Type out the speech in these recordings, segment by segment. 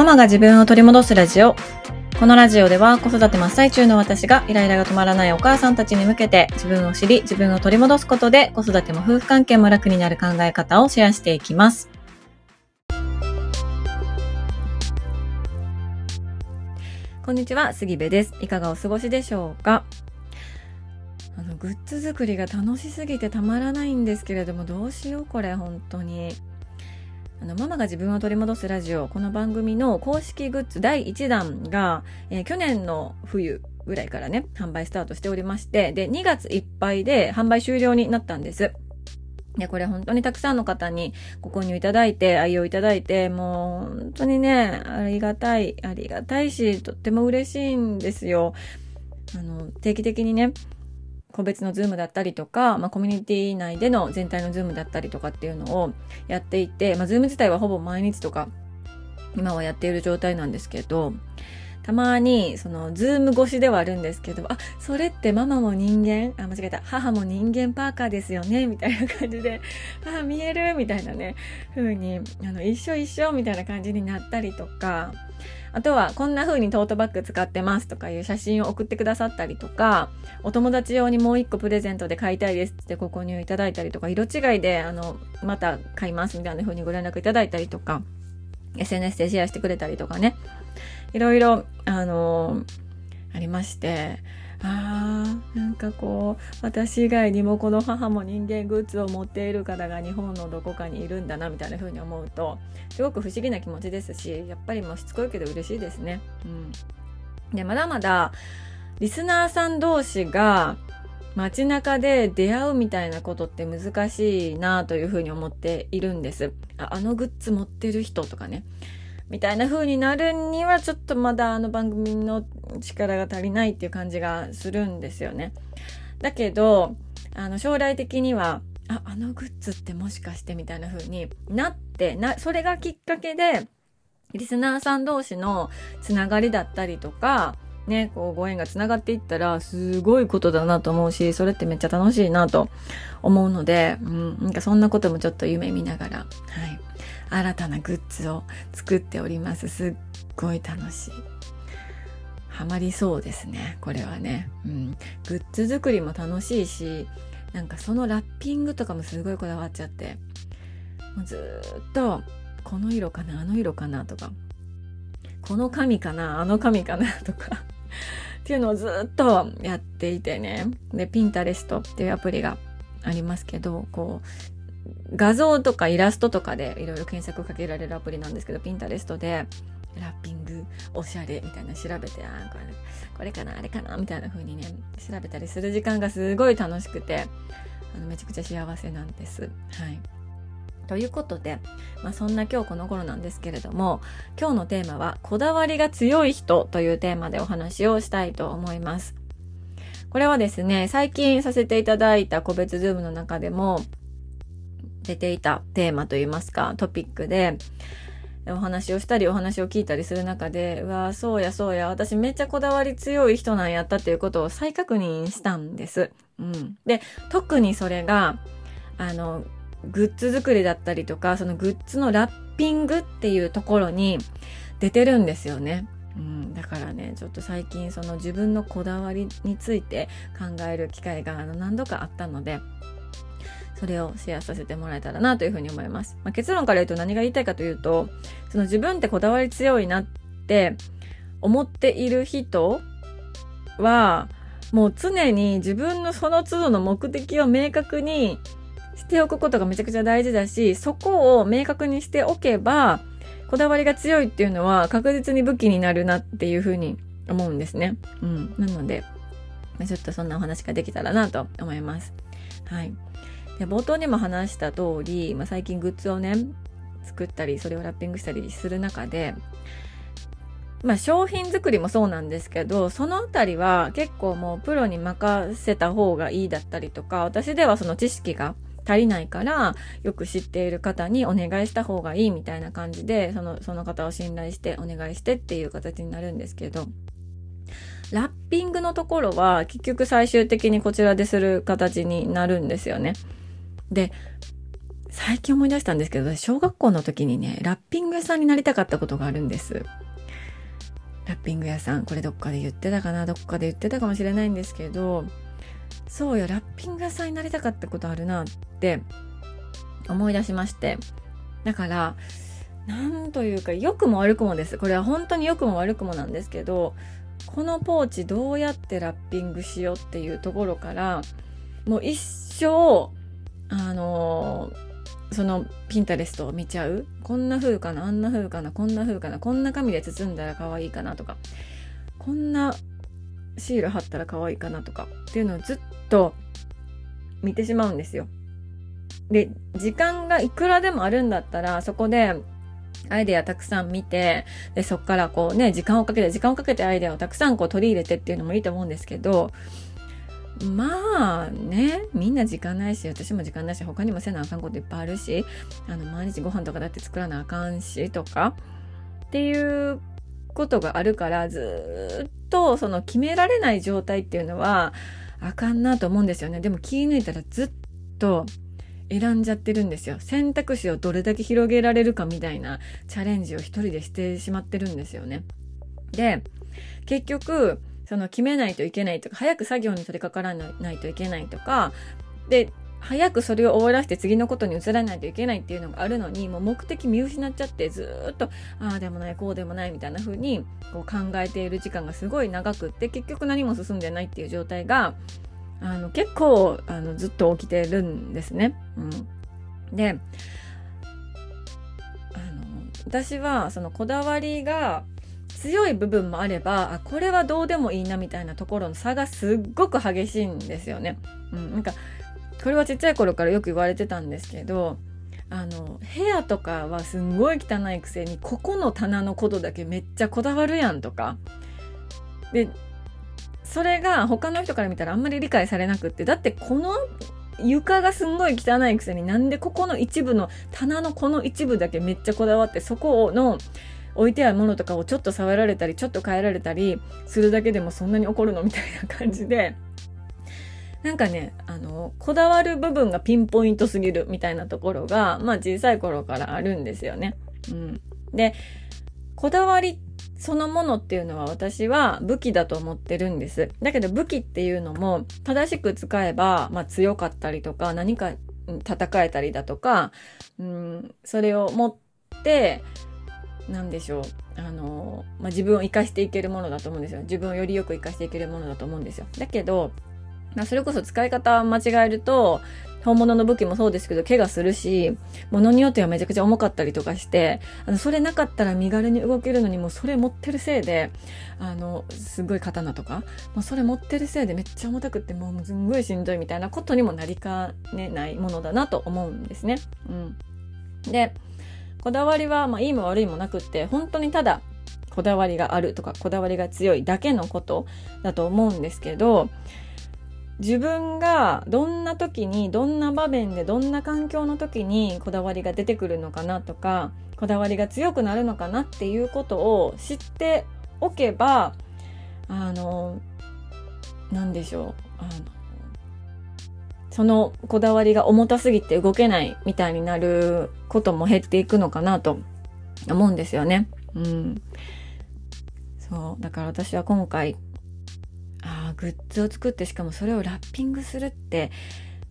ママが自分を取り戻すラジオ。このラジオでは子育て真っ最中の私がイライラが止まらないお母さんたちに向けて自分を知り自分を取り戻すことで子育ても夫婦関係も楽になる考え方をシェアしていきます。こんにちは、杉部です。いかがお過ごしでしょうか？あの、グッズ作りが楽しすぎてたまらないんですけれども、どうしようこれ、本当に。あの、ママが自分を取り戻すラジオ、この番組の公式グッズ第1弾が、えー、去年の冬ぐらいからね、販売スタートしておりまして、で、2月いっぱいで販売終了になったんです。で、これ本当にたくさんの方にご購入いただいて、愛用いただいて、もう本当にね、ありがたい、ありがたいし、とっても嬉しいんですよ。あの、定期的にね、個別の Zoom だったりとか、まあ、コミュニティ内での全体の Zoom だったりとかっていうのをやっていて、まあ、 Zoom 自体はほぼ毎日とか今はやっている状態なんですけど、たまに、その、 Zoom 越しではあるんですけど、あ、それってママも人間、あ、間違えた、母も人間パーカーですよね、みたいな感じで、あ、見える？みたいなね、風に、あの、一緒一緒？みたいな感じになったりとか、あとは、こんな風にトートバッグ使ってますとかいう写真を送ってくださったりとか、お友達用にもう一個プレゼントで買いたいですってご購入いただいたりとか、色違いで、あの、また買いますみたいな風にご連絡いただいたりとか、SNS でシェアしてくれたりとかね、いろいろ、あのー、ありまして、あーなんかこう私以外にもこの母も人間グッズを持っている方が日本のどこかにいるんだなみたいな風に思うとすごく不思議な気持ちですしやっぱりもうしつこいけど嬉しいですね。うん、でまだまだリスナーさん同士が街中で出会うみたいなことって難しいなというふうに思っているんです。ああのグッズ持ってる人とかね。みたいな風になるにはちょっとまだあの番組の力が足りないっていう感じがするんですよね。だけど、あの将来的には、あ、あのグッズってもしかしてみたいな風になって、な、それがきっかけで、リスナーさん同士のつながりだったりとか、ね、こうご縁がつながっていったらすごいことだなと思うし、それってめっちゃ楽しいなと思うので、うん、なんかそんなこともちょっと夢見ながら、はい。新たなグッズを作っております。すっごい楽しい。ハマりそうですねこれはね、うん、グッズ作りも楽しいしなんかそのラッピングとかもすごいこだわっちゃって。もうずっとこの色かなあの色かなとか。この紙かなあの紙かな とか。っていうのをずっとやっていてね。でピンタレストっていうアプリがありますけどこう画像とかイラストとかでいろいろ検索かけられるアプリなんですけど、ピンタレストで、ラッピング、おしゃれみたいな調べて、あこれ、これかな、あれかな、みたいな風にね、調べたりする時間がすごい楽しくて、あのめちゃくちゃ幸せなんです。はい。ということで、まあ、そんな今日この頃なんですけれども、今日のテーマは、こだわりが強い人というテーマでお話をしたいと思います。これはですね、最近させていただいた個別ズームの中でも、出ていたテーマといいますか、トピックで、お話をしたりお話を聞いたりする中で、うわそうやそうや、私めっちゃこだわり強い人なんやったっていうことを再確認したんです。うん。で、特にそれが、あの、グッズ作りだったりとか、そのグッズのラッピングっていうところに出てるんですよね。うん、だからねちょっと最近その自分のこだわりについて考える機会があの何度かあったのでそれをシェアさせてもらえたらなというふうに思います。まあ、結論から言うと何が言いたいかというと、その自分ってこだわり強いなって思っている人は、もう常に自分のその都度の目的を明確にしておくことがめちゃくちゃ大事だし、そこを明確にしておけば、こだわりが強いっていうのは確実に武器になるなっていうふうに思うんですね。うん。なので、ちょっとそんなお話ができたらなと思います。はい。で冒頭にも話した通り、まあ、最近グッズをね作ったりそれをラッピングしたりする中でまあ商品作りもそうなんですけどそのあたりは結構もうプロに任せた方がいいだったりとか私ではその知識が足りないからよく知っている方にお願いした方がいいみたいな感じでそのその方を信頼してお願いしてっていう形になるんですけどラッピングのところは結局最終的にこちらでする形になるんですよね。で、最近思い出したんですけど、小学校の時にね、ラッピング屋さんになりたかったことがあるんです。ラッピング屋さん、これどっかで言ってたかな、どっかで言ってたかもしれないんですけど、そうよ、ラッピング屋さんになりたかったことあるなって思い出しまして。だから、なんというか、良くも悪くもです。これは本当に良くも悪くもなんですけど、このポーチどうやってラッピングしようっていうところから、もう一生、あの、そのピンタレストを見ちゃう。こんな風かな、あんな風かな、こんな風かな、こんな紙で包んだら可愛いかなとか、こんなシール貼ったら可愛いかなとかっていうのをずっと見てしまうんですよ。で、時間がいくらでもあるんだったら、そこでアイデアたくさん見て、で、そっからこうね、時間をかけて、時間をかけてアイデアをたくさんこう取り入れてっていうのもいいと思うんですけど、まあね、みんな時間ないし、私も時間ないし、他にもせなあかんこといっぱいあるし、あの、毎日ご飯とかだって作らなあかんし、とか、っていうことがあるから、ずっとその決められない状態っていうのは、あかんなと思うんですよね。でも気抜いたらずっと選んじゃってるんですよ。選択肢をどれだけ広げられるかみたいなチャレンジを一人でしてしまってるんですよね。で、結局、その決めないといけないとか、早く作業に取り掛からないといけないとか、で、早くそれを終わらせて次のことに移らないといけないっていうのがあるのに、もう目的見失っちゃってずっと、ああでもない、こうでもないみたいな風にこう考えている時間がすごい長くって、結局何も進んでないっていう状態が、あの結構あのずっと起きてるんですね。うん、であの私はそのこだわりが強い部分もあればあこれはどうでもいいなみたいなところの差がすっごく激しいんですよね。うん、なんかこれはちっちゃい頃からよく言われてたんですけどあの部屋とかはすんごい汚いくせにここの棚のことだけめっちゃこだわるやんとかでそれが他の人から見たらあんまり理解されなくって、だってこの床がすんごい汚いくせになんでここの一部の棚のこの一部だけめっちゃこだわってそこの置いてあるものとかをちょっと触られたりちょっと変えられたりするだけでもそんなに怒るのみたいな感じでなんかねあのこだわる部分がピンポイントすぎるみたいなところがまあ小さい頃からあるんですよね。うん、でこだわりそのものっていうのは私は武器だと思ってるんです。だけど武器っていうのも正しく使えば、まあ、強かったりとか何か戦えたりだとか、うん、それを持って何でしょうあの、まあ、自分を生かしていけるものだと思うんですよ。自分をよりよく生かしていけるものだと思うんですよ。だけど、まあ、それこそ使い方間違えると本物の武器もそうですけど、怪我するし、物によってはめちゃくちゃ重かったりとかして、あの、それなかったら身軽に動けるのにもうそれ持ってるせいで、あの、すごい刀とか、もうそれ持ってるせいでめっちゃ重たくってもうすんごいしんどいみたいなことにもなりかねないものだなと思うんですね。うん。で、こだわりは、まあ、いいも悪いもなくって、本当にただ、こだわりがあるとか、こだわりが強いだけのことだと思うんですけど、自分がどんな時にどんな場面でどんな環境の時にこだわりが出てくるのかなとかこだわりが強くなるのかなっていうことを知っておけばあの何でしょうあのそのこだわりが重たすぎて動けないみたいになることも減っていくのかなと思うんですよね。うん。そう。だから私は今回ああグッズを作ってしかもそれをラッピングするって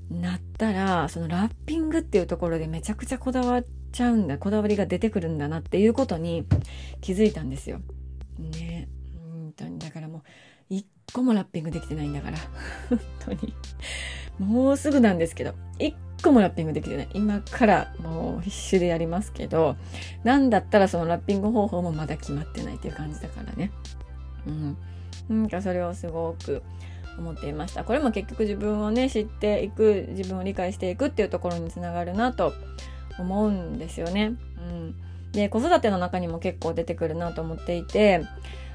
なったらそのラッピングっていうところでめちゃくちゃこだわっちゃうんだこだわりが出てくるんだなっていうことに気づいたんですよ。ね本当にだからもう個もラッピングできてないんだから本当にもうすぐなんですけど一個もラッピングできてない今からもう必死でやりますけどなんだったらそのラッピング方法もまだ決まってないっていう感じだからね。うんなんかそれをすごく思っていました。これも結局自分をね、知っていく、自分を理解していくっていうところにつながるなと思うんですよね。うん。で、子育ての中にも結構出てくるなと思っていて、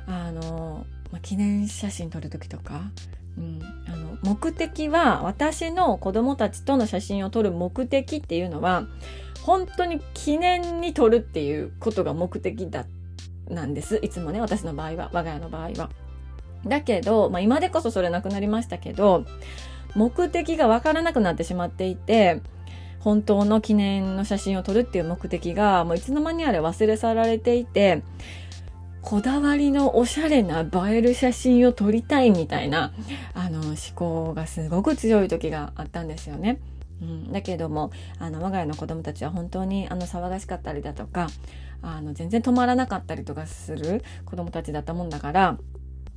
あの、まあ、記念写真撮る時とか、うん、あの目的は私の子供たちとの写真を撮る目的っていうのは本当に記念に撮るっていうことが目的だなんですいつもね私の場合は我が家の場合は。だけど、まあ、今でこそそれなくなりましたけど、目的がわからなくなってしまっていて、本当の記念の写真を撮るっていう目的が、もういつの間にあれ忘れ去られていて、こだわりのおしゃれな映える写真を撮りたいみたいな、あの、思考がすごく強い時があったんですよね。うん、だけどもあの我が家の子供たちは本当にあの騒がしかったりだとかあの全然止まらなかったりとかする子供たちだったもんだから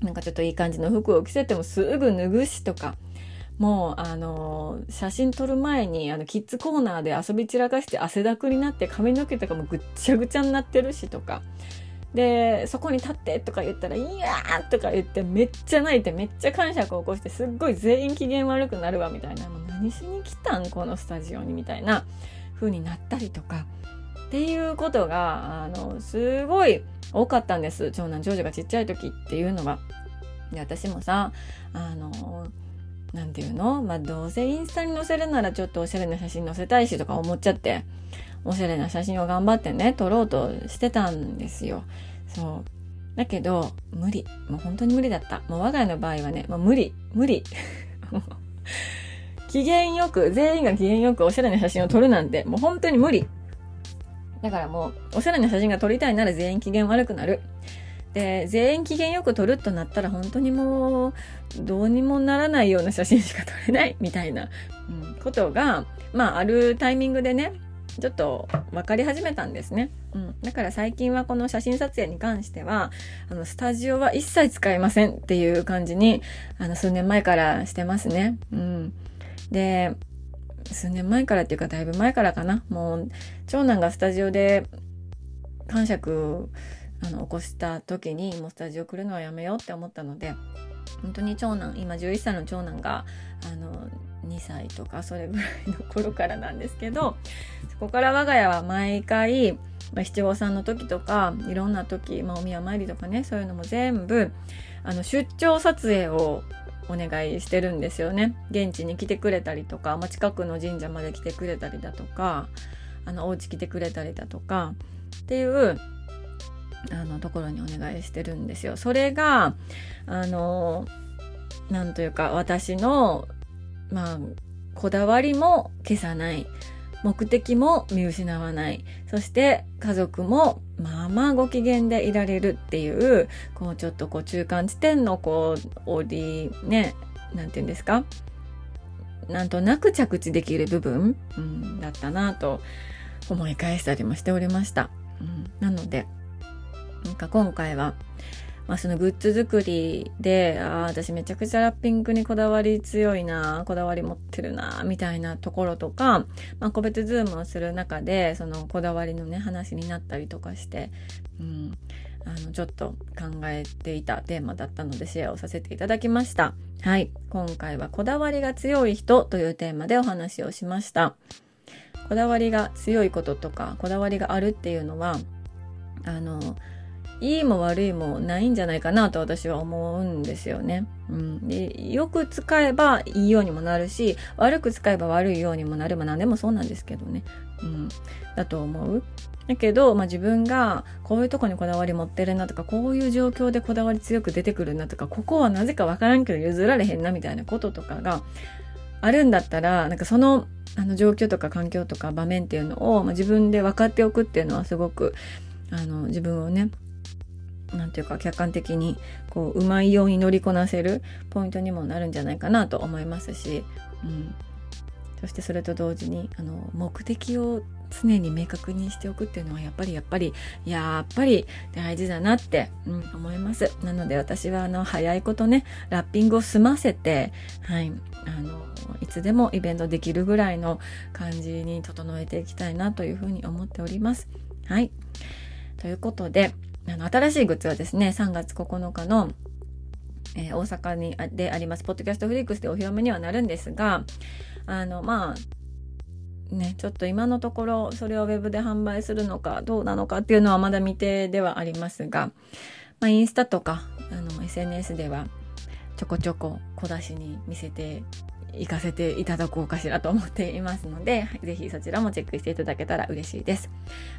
なんかちょっといい感じの服を着せてもすぐ脱ぐしとかもうあの写真撮る前にあのキッズコーナーで遊び散らかして汗だくになって髪の毛とかもぐっちゃぐちゃになってるしとかでそこに立ってとか言ったら「いやー!」とか言ってめっちゃ泣いてめっちゃ感触を起こしてすっごい全員機嫌悪くなるわみたいな「もう何しに来たん？このスタジオに」みたいな。風になったりとか。っていうことがあのすごい多かったんです。長男長女がちっちゃい時っていうのは。で私もさあの何て言うの？まあどうせインスタに載せるならちょっとおしゃれな写真載せたいしとか思っちゃって。おしゃれな写真を頑張ってね撮ろうとしてたんですよ。そう。だけど無理。もう本当に無理だった。もう我が家の場合はねもう無理。無理。機嫌よく全員が機嫌よくおしゃれな写真を撮るなんてもう本当に無理。だからもうおしゃれな写真が撮りたいなら全員機嫌悪くなる。で全員機嫌よく撮るとなったら本当にもうどうにもならないような写真しか撮れないみたいな、うん、ことがまああるタイミングでねちょっと分かり始めたんですね。うん。だから最近はこの写真撮影に関しては、あの、スタジオは一切使いませんっていう感じに、あの、数年前からしてますね。うん。で、数年前からっていうかだいぶ前からかな。もう、長男がスタジオで感触あの起こした時にもうスタジオ来るのはやめようって思ったので本当に長男今11歳の長男があの2歳とかそれぐらいの頃からなんですけどそこから我が家は毎回、まあ、七五三の時とかいろんな時、まあ、お宮参りとかねそういうのも全部あの出張撮影をお願いしてるんですよね。現地に来てくれたりとか、まあ、近くの神社まで来てくれたりだとかあのお家来てくれたりだとかっていうあのところにお願いしてるんですよ。それがあのなんというか私のまあこだわりも消さない目的も見失わないそして家族もまあまあご機嫌でいられるっていうこうちょっとこう中間地点のこう折りねなんて言うんですか？なんとなく着地できる部分、うん、だったなと思い返したりもしておりました。うん、なのでか今回は、まあ、そのグッズ作りで、ああ、私めちゃくちゃラッピングにこだわり強いな、こだわり持ってるな、みたいなところとか、まあ、個別ズームをする中で、そのこだわりのね、話になったりとかして、うん、あの、ちょっと考えていたテーマだったのでシェアをさせていただきました。はい。今回はこだわりが強い人というテーマでお話をしました。こだわりが強いこととか、こだわりがあるっていうのは、あの、いいも悪いもないんじゃないかなと私は思うんですよね。うん、でよく使えばいいようにもなるし悪く使えば悪いようにもなるまあ何でもそうなんですけどね、うん、だと思う。だけど、まあ、自分がこういうとこにこだわり持ってるなとかこういう状況でこだわり強く出てくるなとかここはなぜかわからんけど譲られへんなみたいなこととかがあるんだったらなんかそのあの状況とか環境とか場面っていうのを、まあ、自分で分かっておくっていうのはすごくあの自分をねなんていうか客観的にこううまいように乗りこなせるポイントにもなるんじゃないかなと思いますし、うん、そしてそれと同時にあの目的を常に明確にしておくっていうのはやっぱりやっぱりやっぱり大事だなって、うん、思います。なので私はあの早いことねラッピングを済ませてはい。あのいつでもイベントできるぐらいの感じに整えていきたいなというふうに思っております。はい。ということであの、新しいグッズはですね、3月9日の、えー、大阪にあであります、ポッドキャストフリークスでお披露目にはなるんですが、あの、まあ、ね、ちょっと今のところ、それをウェブで販売するのか、どうなのかっていうのはまだ未定ではありますが、まあ、インスタとか、あの、SNS では、ちょこちょこ小出しに見せて行かせていただこうかしらと思っていますので、ぜひそちらもチェックしていただけたら嬉しいです。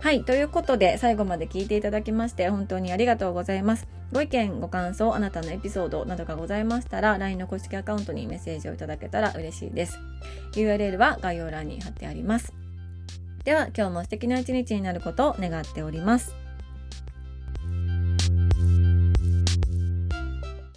はい、ということで最後まで聞いていただきまして本当にありがとうございます。ご意見、ご感想、あなたのエピソードなどがございましたら LINE の公式アカウントにメッセージをいただけたら嬉しいです。URL は概要欄に貼ってあります。では今日も素敵な一日になることを願っております。